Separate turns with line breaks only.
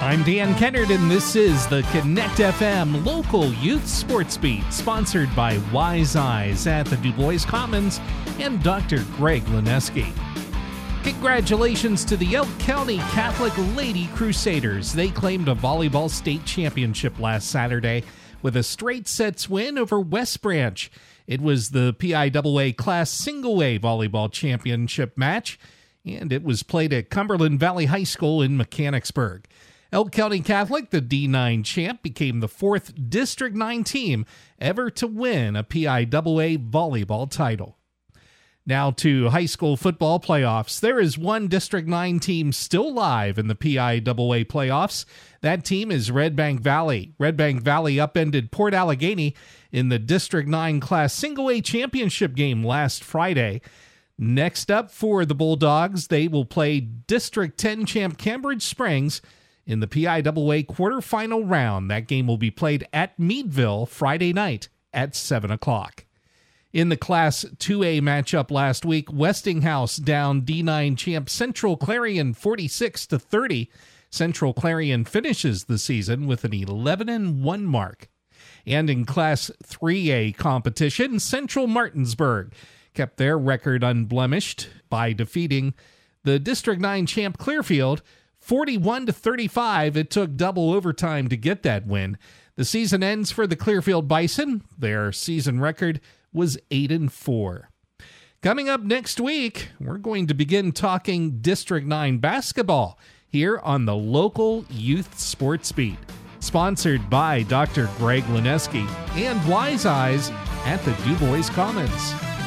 I'm Dan Kennard, and this is the Connect FM local youth sports beat, sponsored by Wise Eyes at the Dubois Commons and Dr. Greg Lineski. Congratulations to the Elk County Catholic Lady Crusaders. They claimed a volleyball state championship last Saturday with a straight sets win over West Branch. It was the PIAA Class Single A Volleyball Championship match, and it was played at Cumberland Valley High School in Mechanicsburg. Elk County Catholic, the D9 champ, became the fourth District 9 team ever to win a PIAA volleyball title. Now to high school football playoffs. There is one District 9 team still live in the PIAA playoffs. That team is Red Bank Valley. Red Bank Valley upended Port Allegany in the District 9 Class Single A championship game last Friday. Next up for the Bulldogs, they will play District 10 champ Cambridge Springs in the PIAA quarterfinal round. That game will be played at Meadville Friday night at 7 o'clock. In the Class 2A matchup last week, Westinghouse down D9 champ Central Clarion 46 to 30. Central Clarion finishes the season with an 11 and 1 mark. And in Class 3A competition, Central Martinsburg kept their record unblemished by defeating the District 9 champ Clearfield 41 to 35. It took double overtime to get that win. The season ends for the Clearfield Bison. Their season record was 8 and 4. Coming up next week, we're going to begin talking District 9 basketball here on the local youth sports beat. Sponsored by Dr. Greg Lineski and Wise Eyes at the Dubois Commons.